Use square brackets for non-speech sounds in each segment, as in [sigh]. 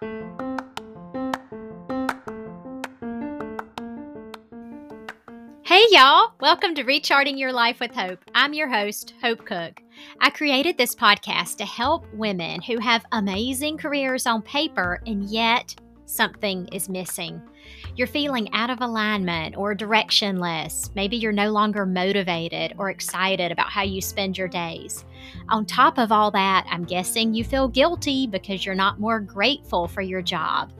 Hey, y'all. Welcome to Recharting Your Life with Hope. I'm your host, Hope Cook. I created this podcast to help women who have amazing careers on paper and yet something is missing. You're feeling out of alignment or directionless. Maybe you're no longer motivated or excited about how you spend your days. On top of all that, I'm guessing you feel guilty because you're not more grateful for your job.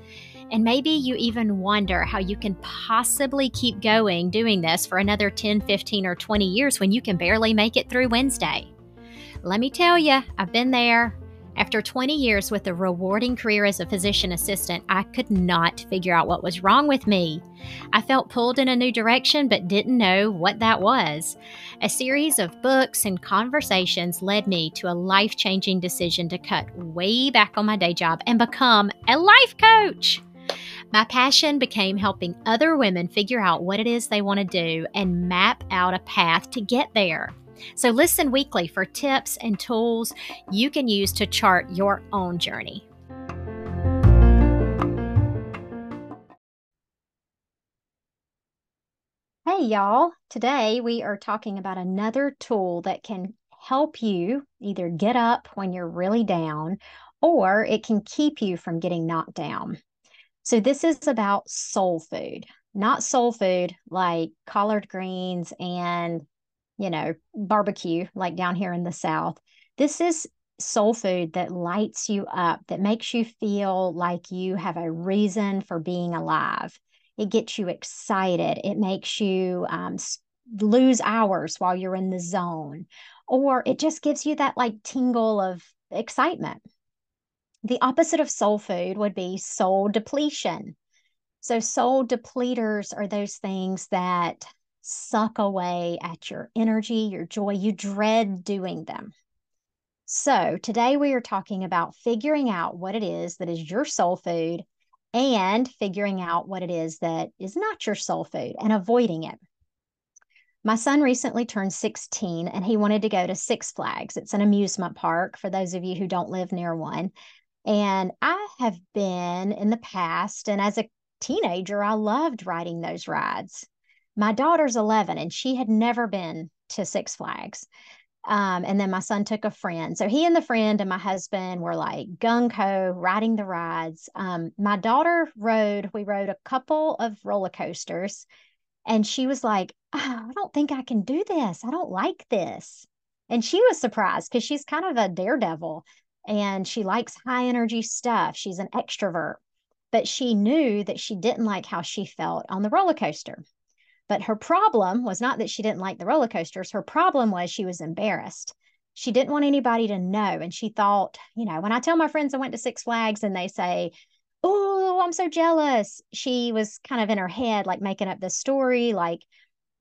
And maybe you even wonder how you can possibly keep going doing this for another 10, 15, or 20 years when you can barely make it through Wednesday. Let me tell you, I've been there. After 20 years with a rewarding career as a physician assistant, I could not figure out what was wrong with me. I felt pulled in a new direction but didn't know what that was. A series of books and conversations led me to a life changing decision to cut way back on my day job and become a life coach. My passion became helping other women figure out what it is they want to do and map out a path to get there. So, listen weekly for tips and tools you can use to chart your own journey. Hey, y'all. Today we are talking about another tool that can help you either get up when you're really down or it can keep you from getting knocked down. So this is about soul food, not soul food like collard greens and, you know, barbecue like down here in the South. This is soul food that lights you up, that makes you feel like you have a reason for being alive. It gets you excited. It makes you um, lose hours while you're in the zone, or it just gives you that like tingle of excitement. The opposite of soul food would be soul depletion. So, soul depleters are those things that suck away at your energy, your joy. You dread doing them. So, today we are talking about figuring out what it is that is your soul food and figuring out what it is that is not your soul food and avoiding it. My son recently turned 16 and he wanted to go to Six Flags. It's an amusement park for those of you who don't live near one. And I have been in the past, and as a teenager, I loved riding those rides. My daughter's 11 and she had never been to Six Flags. Um, and then my son took a friend. So he and the friend and my husband were like gung ho riding the rides. Um, my daughter rode, we rode a couple of roller coasters, and she was like, oh, I don't think I can do this. I don't like this. And she was surprised because she's kind of a daredevil and she likes high energy stuff. She's an extrovert, but she knew that she didn't like how she felt on the roller coaster. But her problem was not that she didn't like the roller coasters. Her problem was she was embarrassed. She didn't want anybody to know. And she thought, you know, when I tell my friends I went to Six Flags and they say, Oh, I'm so jealous. She was kind of in her head, like making up this story, like,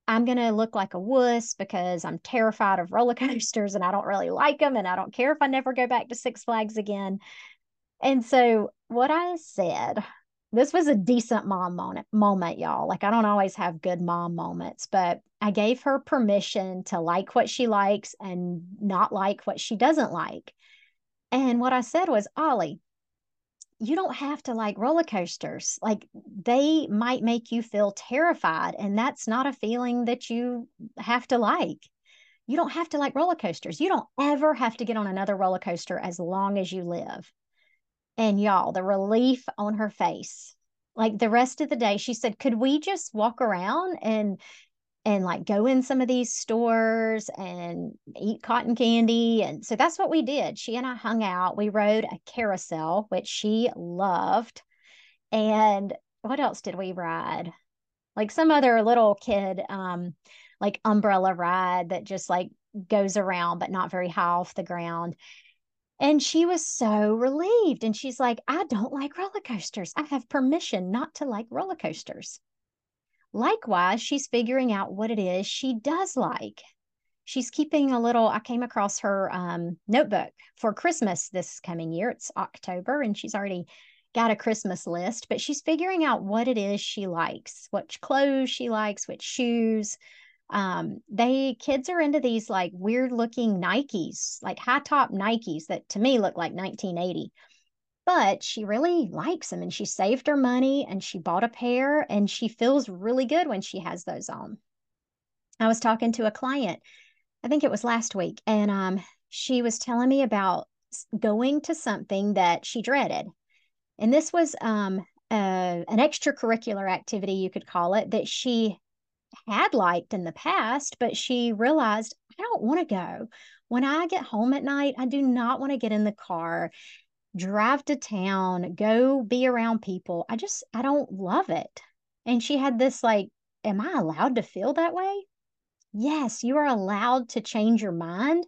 I'm going to look like a wuss because I'm terrified of roller [laughs] coasters and I don't really like them. And I don't care if I never go back to Six Flags again. And so, what I said, this was a decent mom moment, moment, y'all. Like, I don't always have good mom moments, but I gave her permission to like what she likes and not like what she doesn't like. And what I said was, Ollie, you don't have to like roller coasters. Like they might make you feel terrified, and that's not a feeling that you have to like. You don't have to like roller coasters. You don't ever have to get on another roller coaster as long as you live. And y'all, the relief on her face, like the rest of the day, she said, Could we just walk around and and like go in some of these stores and eat cotton candy. And so that's what we did. She and I hung out. We rode a carousel, which she loved. And what else did we ride? Like some other little kid, um, like umbrella ride that just like goes around, but not very high off the ground. And she was so relieved. And she's like, I don't like roller coasters. I have permission not to like roller coasters. Likewise, she's figuring out what it is she does like. She's keeping a little, I came across her um, notebook for Christmas this coming year. It's October, and she's already got a Christmas list, but she's figuring out what it is she likes, which clothes she likes, which shoes. Um, they kids are into these like weird looking Nikes, like high top Nikes that to me look like 1980 but she really likes them and she saved her money and she bought a pair and she feels really good when she has those on. I was talking to a client, I think it was last week, and um, she was telling me about going to something that she dreaded. And this was um, an extracurricular activity, you could call it, that she had liked in the past, but she realized, I don't want to go. When I get home at night, I do not want to get in the car drive to town, go be around people. I just, I don't love it. And she had this like, am I allowed to feel that way? Yes, you are allowed to change your mind.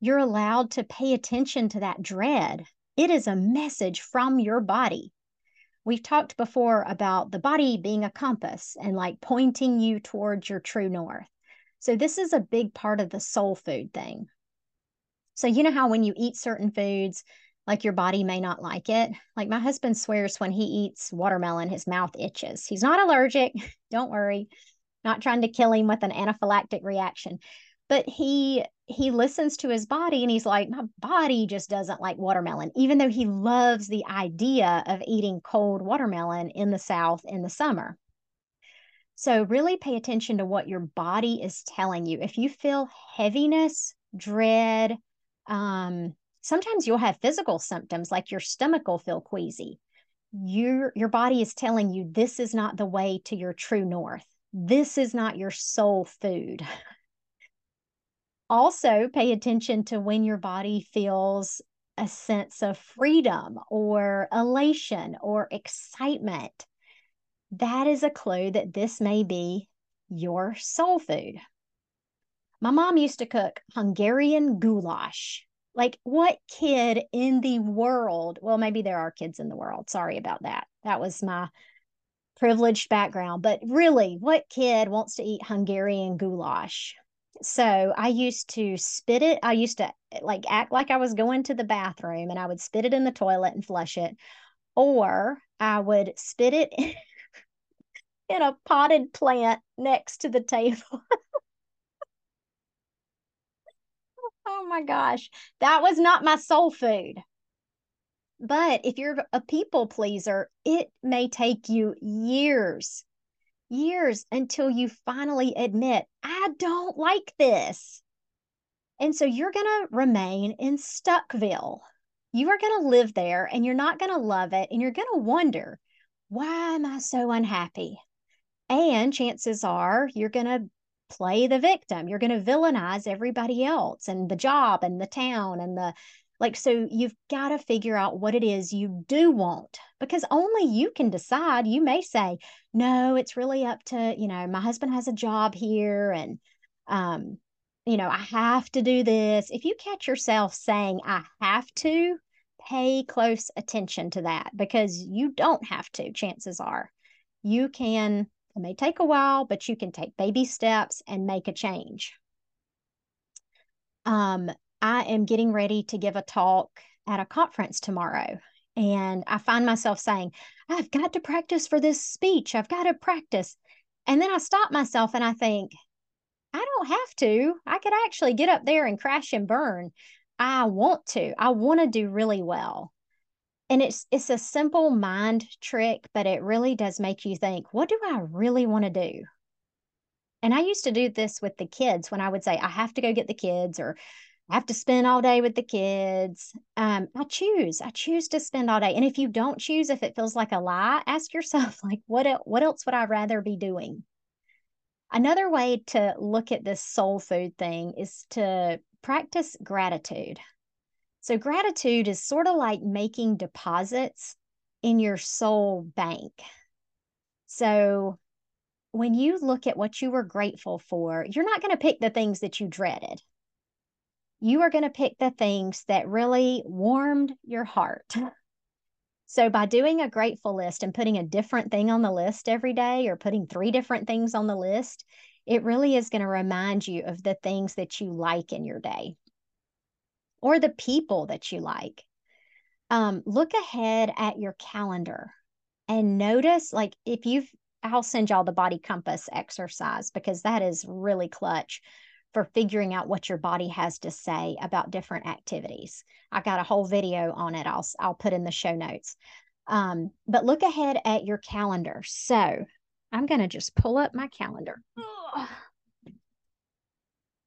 You're allowed to pay attention to that dread. It is a message from your body. We've talked before about the body being a compass and like pointing you towards your true north. So, this is a big part of the soul food thing. So, you know how when you eat certain foods, like your body may not like it. Like my husband swears when he eats watermelon, his mouth itches. He's not allergic. [laughs] Don't worry. Not trying to kill him with an anaphylactic reaction. But he he listens to his body and he's like, my body just doesn't like watermelon, even though he loves the idea of eating cold watermelon in the South in the summer. So, really pay attention to what your body is telling you. If you feel heaviness, dread, um, sometimes you'll have physical symptoms like your stomach will feel queasy. Your, your body is telling you this is not the way to your true north. This is not your soul food. [laughs] also, pay attention to when your body feels a sense of freedom or elation or excitement. That is a clue that this may be your soul food. My mom used to cook Hungarian goulash like, what kid in the world? Well, maybe there are kids in the world. Sorry about that. That was my privileged background. But really, what kid wants to eat Hungarian goulash? So I used to spit it. I used to eh, like act like I was going to the bathroom and I would spit it in the toilet and flush it. Or I would spit it in [laughs] a potted plant next to the table. [laughs] Oh my gosh. That was not my soul food. But if you're a people pleaser, it may take you years, years until you finally admit, I don't like this. And so you're going to remain in Stuckville. You are going to live there and you're not going to love it. And you're going to wonder, why am I so unhappy? And chances are you're going to play the victim. You're going to villainize everybody else and the job and the town and the like. So you've got to figure out what it is you do want because only you can decide. You may say, no, it's really up to, you know, my husband has a job here and, um, you know, I have to do this. If you catch yourself saying, I have to, pay close attention to that because you don't have to, chances are. You can it may take a while, but you can take baby steps and make a change. Um, I am getting ready to give a talk at a conference tomorrow. And I find myself saying, I've got to practice for this speech. I've got to practice. And then I stop myself and I think, I don't have to. I could actually get up there and crash and burn. I want to. I want to do really well and it's it's a simple mind trick but it really does make you think what do i really want to do and i used to do this with the kids when i would say i have to go get the kids or I have to spend all day with the kids. Um, I choose. I choose to spend all day. And if you don't choose, if it feels like a lie, ask yourself, [laughs] like, what what else would I rather be doing? Another way to look at this soul food thing is to practice gratitude. So, gratitude is sort of like making deposits in your soul bank. So, when you look at what you were grateful for, you're not going to pick the things that you dreaded. You are going to pick the things that really warmed your heart. So, by doing a grateful list and putting a different thing on the list every day or putting three different things on the list, it really is going to remind you of the things that you like in your day or the people that you like. Um, look ahead at your calendar and notice, like, if you've, I'll send y'all the body compass exercise because that is really clutch. For figuring out what your body has to say about different activities. I got a whole video on it. I'll I'll put in the show notes. Um, but look ahead at your calendar. So I'm going to just pull up my calendar. [sighs]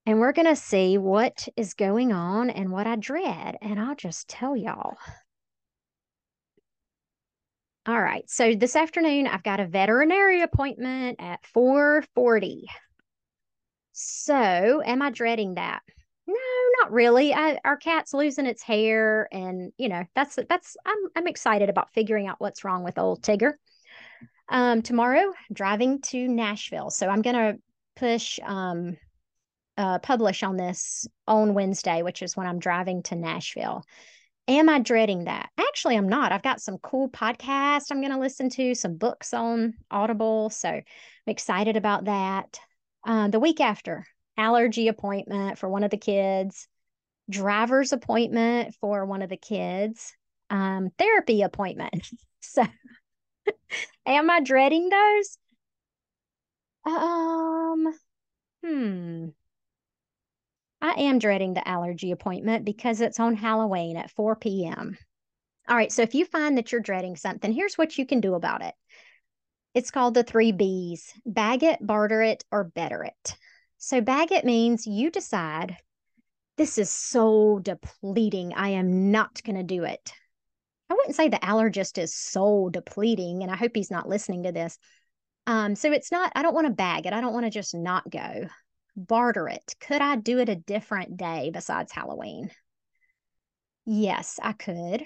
And we're going to see what is going on and what I dread. And I'll just tell y'all. All right. So this afternoon, I've got a veterinary appointment at 440. So am I dreading that? No, not really. I, our cat's losing its hair, and you know that's that's. I'm I'm excited about figuring out what's wrong with old Tigger. Um, tomorrow, driving to Nashville, so I'm gonna push um, uh, publish on this on Wednesday, which is when I'm driving to Nashville. Am I dreading that? Actually, I'm not. I've got some cool podcasts I'm going to listen to, some books on Audible. So I'm excited about that. Uh, the week after, allergy appointment for one of the kids, driver's appointment for one of the kids, um, therapy appointment. [laughs] so, am I dreading those? Um, hmm. I am dreading the allergy appointment because it's on Halloween at 4 p.m. All right, so if you find that you're dreading something, here's what you can do about it. It's called the three B's bag it, barter it, or better it. So, bag it means you decide this is so depleting. I am not going to do it. I wouldn't say the allergist is so depleting, and I hope he's not listening to this. Um, so it's not, I don't want to bag it. I don't want to just not go. Barter it. Could I do it a different day besides Halloween? Yes, I could.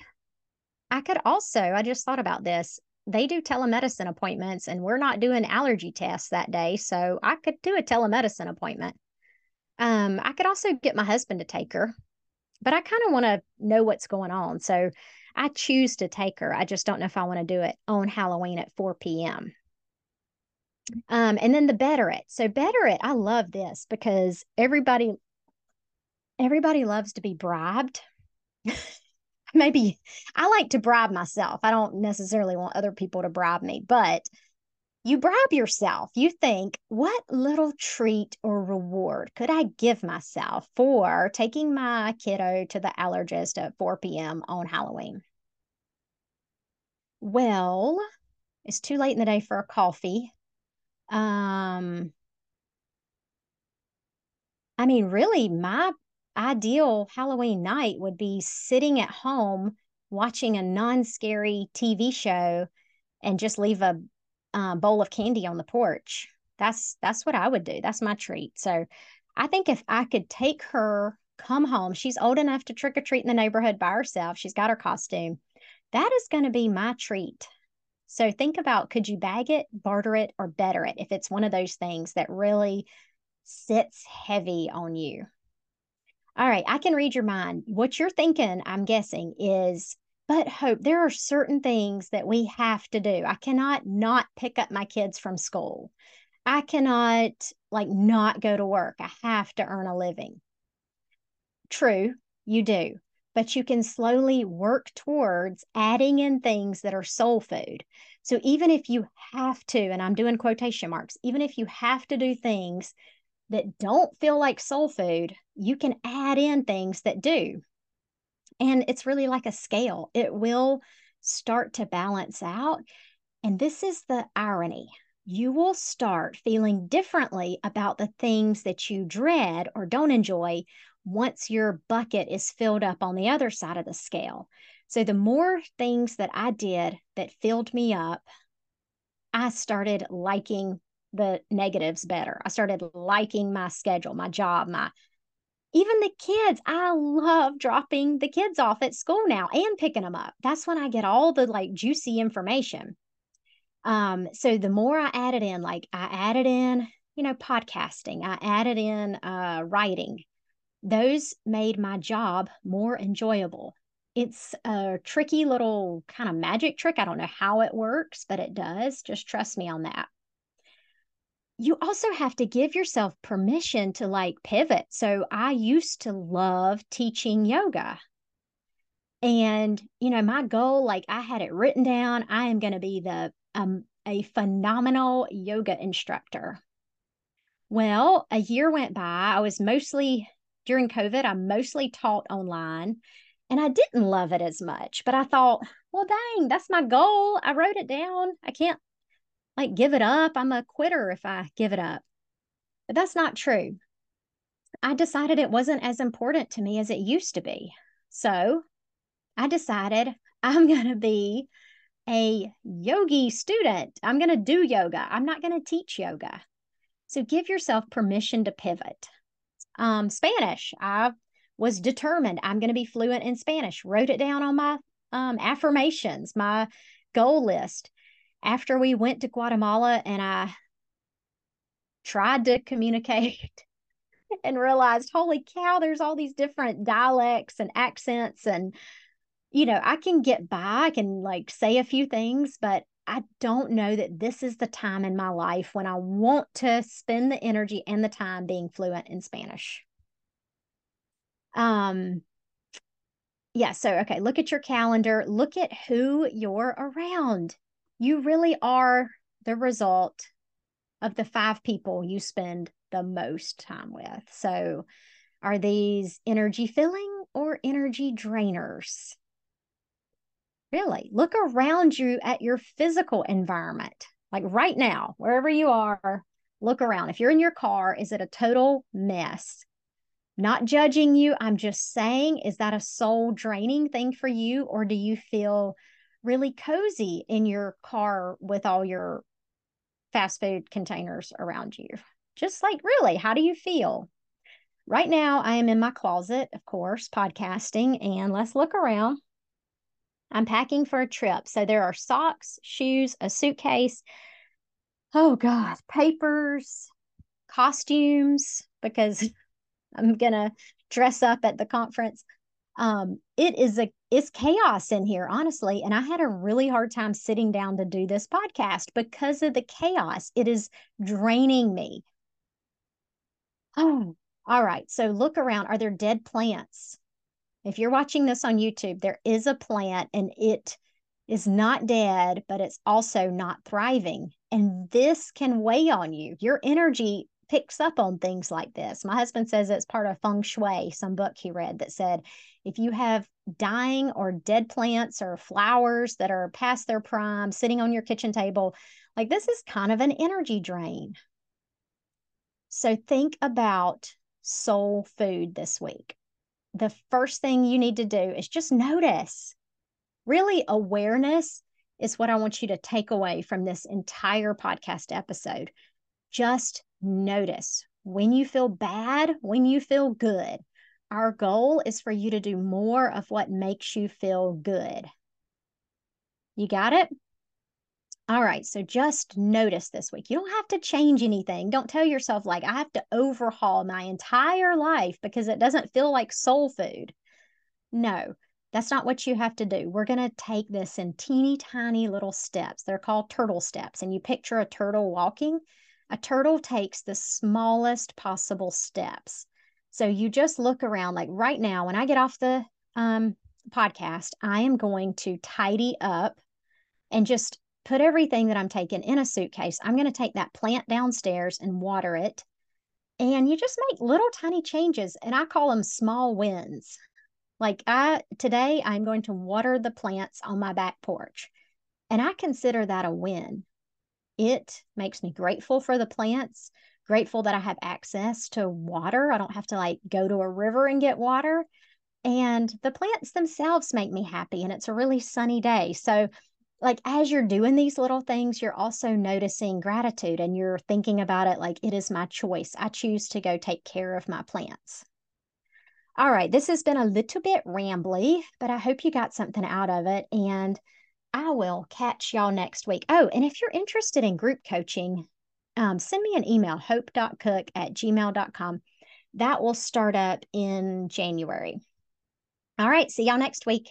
I could also, I just thought about this they do telemedicine appointments and we're not doing allergy tests that day. So I could do a telemedicine appointment. Um, I could also get my husband to take her, but I kind of want to know what's going on. So I choose to take her. I just don't know if I want to do it on Halloween at 4 p.m. Um, and then the better it. So better it, I love this because everybody everybody loves to be bribed. [laughs] maybe I like to bribe myself. I don't necessarily want other people to bribe me, but you bribe yourself. You think, what little treat or reward could I give myself for taking my kiddo to the allergist at 4 p.m. on Halloween? Well, it's too late in the day for a coffee. Um, I mean, really, my ideal Halloween night would be sitting at home watching a non scary TV show and just leave a uh, bowl of candy on the porch. That's that's what I would do. That's my treat. So I think if I could take her, come home, she's old enough to trick or treat in the neighborhood by herself. She's got her costume. That is going to be my treat. So think about could you bag it, barter it, or better it if it's one of those things that really sits heavy on you. All right, I can read your mind. What you're thinking, I'm guessing, is but hope there are certain things that we have to do. I cannot not pick up my kids from school. I cannot like not go to work. I have to earn a living. True, you do, but you can slowly work towards adding in things that are soul food. So even if you have to, and I'm doing quotation marks, even if you have to do things that don't feel like soul food, you can add in things that do. And it's really like a scale, it will start to balance out. And this is the irony you will start feeling differently about the things that you dread or don't enjoy once your bucket is filled up on the other side of the scale. So, the more things that I did that filled me up, I started liking the negatives better. I started liking my schedule, my job, my even the kids. I love dropping the kids off at school now and picking them up. That's when I get all the like juicy information. Um, so the more I added in, like I added in, you know, podcasting, I added in uh writing. Those made my job more enjoyable. It's a tricky little kind of magic trick. I don't know how it works, but it does. Just trust me on that you also have to give yourself permission to like pivot. So I used to love teaching yoga. And, you know, my goal, like I had it written down, I am going to be the um, a phenomenal yoga instructor. Well, a year went by. I was mostly during COVID, I mostly taught online and I didn't love it as much, but I thought, well, dang, that's my goal. I wrote it down. I can't like give it up. I'm a quitter if I give it up. But that's not true. I decided it wasn't as important to me as it used to be. So I decided [laughs] I'm going to be a yogi student. I'm going to do yoga. I'm not going to teach yoga. So give yourself permission to pivot. Um, Spanish, I was determined I'm going to be fluent in Spanish, wrote it down on my um, affirmations, my goal list. After we went to Guatemala and I tried to communicate [laughs] and realized, holy cow, there's all these different dialects and accents. And, you know, I can get by, I can like say a few things, but I don't know that this is the time in my life when I want to spend the energy and the time being fluent in Spanish. Um, yeah, so okay, look at your calendar, look at who you're around. You really are the result of the five people you spend the most time with. So, are these energy filling or energy drainers? Really, look around you at your physical environment. Like right now, wherever you are, look around. If you're in your car, is it a total mess? Not judging you. I'm just saying, is that a soul draining thing for you? Or do you feel really cozy in your car with all your fast food containers around you? Just like, really, how do you feel? Right now, I am in my closet, of course, podcasting, and let's look around. I'm packing for a trip. So there are socks, shoes, a suitcase. Oh, God, papers, costumes, because [laughs] I'm going to dress up at the conference. Um, it is a it's chaos in here, honestly. And I had a really hard time sitting down to do this podcast because of the chaos. It is draining me. Oh, all right. So look around. Are there dead plants? If you're watching this on YouTube, there is a plant and it is not dead, but it's also not thriving. And this can weigh on you. Your energy picks up on things like this. My husband says it's part of feng shui, some book he read that said if you have dying or dead plants or flowers that are past their prime sitting on your kitchen table, like this is kind of an energy drain. So think about soul food this week the first thing you need to do is just notice. Really, awareness is what I want you to take away from this entire podcast episode. Just notice when you feel bad, when you feel good. Our goal is for you to do more of what makes you feel good. You got it? All right, so just notice this week. You don't have to change anything. Don't tell yourself, like, I have to overhaul my entire life because it doesn't feel like soul food. No, that's not what you have to do. We're going to take this in teeny tiny little steps. They're called turtle steps. And you picture a turtle walking. A turtle takes the smallest possible steps. So you just look around, like right now, when I get off the um, podcast, I am going to tidy up and just put everything that I'm taking in a suitcase. I'm going to take that plant downstairs and water it. And you just make little tiny changes, and I call them small wins. Like I today, I'm going to water the plants on my back porch, and I consider that a win. It makes me grateful for the plants, grateful that I have access to water. I don't have to like go to a river and get water. And the plants themselves make me happy, and it's a really sunny day. So like as you're doing these little things, you're also noticing gratitude and you're thinking about it like it is my choice. I choose to go take care of my plants. All right, this has been a little bit rambly, but I hope you got something out of it. And I will catch y'all next week. Oh, and if you're interested in group coaching, um, send me an email, hope.cook at gmail.com. That will start up in January. All right, see y'all next week.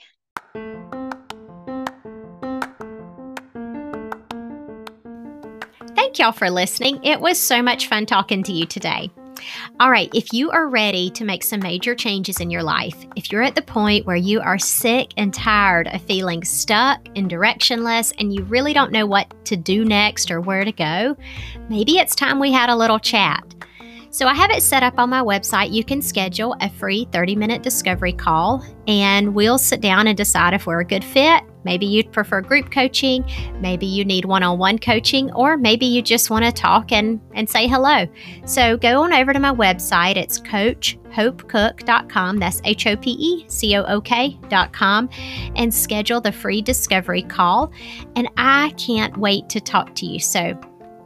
Thank y'all for listening. It was so much fun talking to you today. All right, if you are ready to make some major changes in your life, if you're at the point where you are sick and tired of feeling stuck and directionless and you really don't know what to do next or where to go, maybe it's time we had a little chat. So I have it set up on my website. You can schedule a free 30 minute discovery call and we'll sit down and decide if we're a good fit. Maybe you'd prefer group coaching, maybe you need one on one coaching, or maybe you just want to talk and, and say hello. So go on over to my website. It's coachhopecook.com. That's H O P E C O O K.com and schedule the free discovery call. And I can't wait to talk to you. So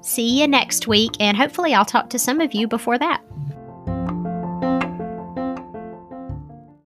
see you next week, and hopefully, I'll talk to some of you before that.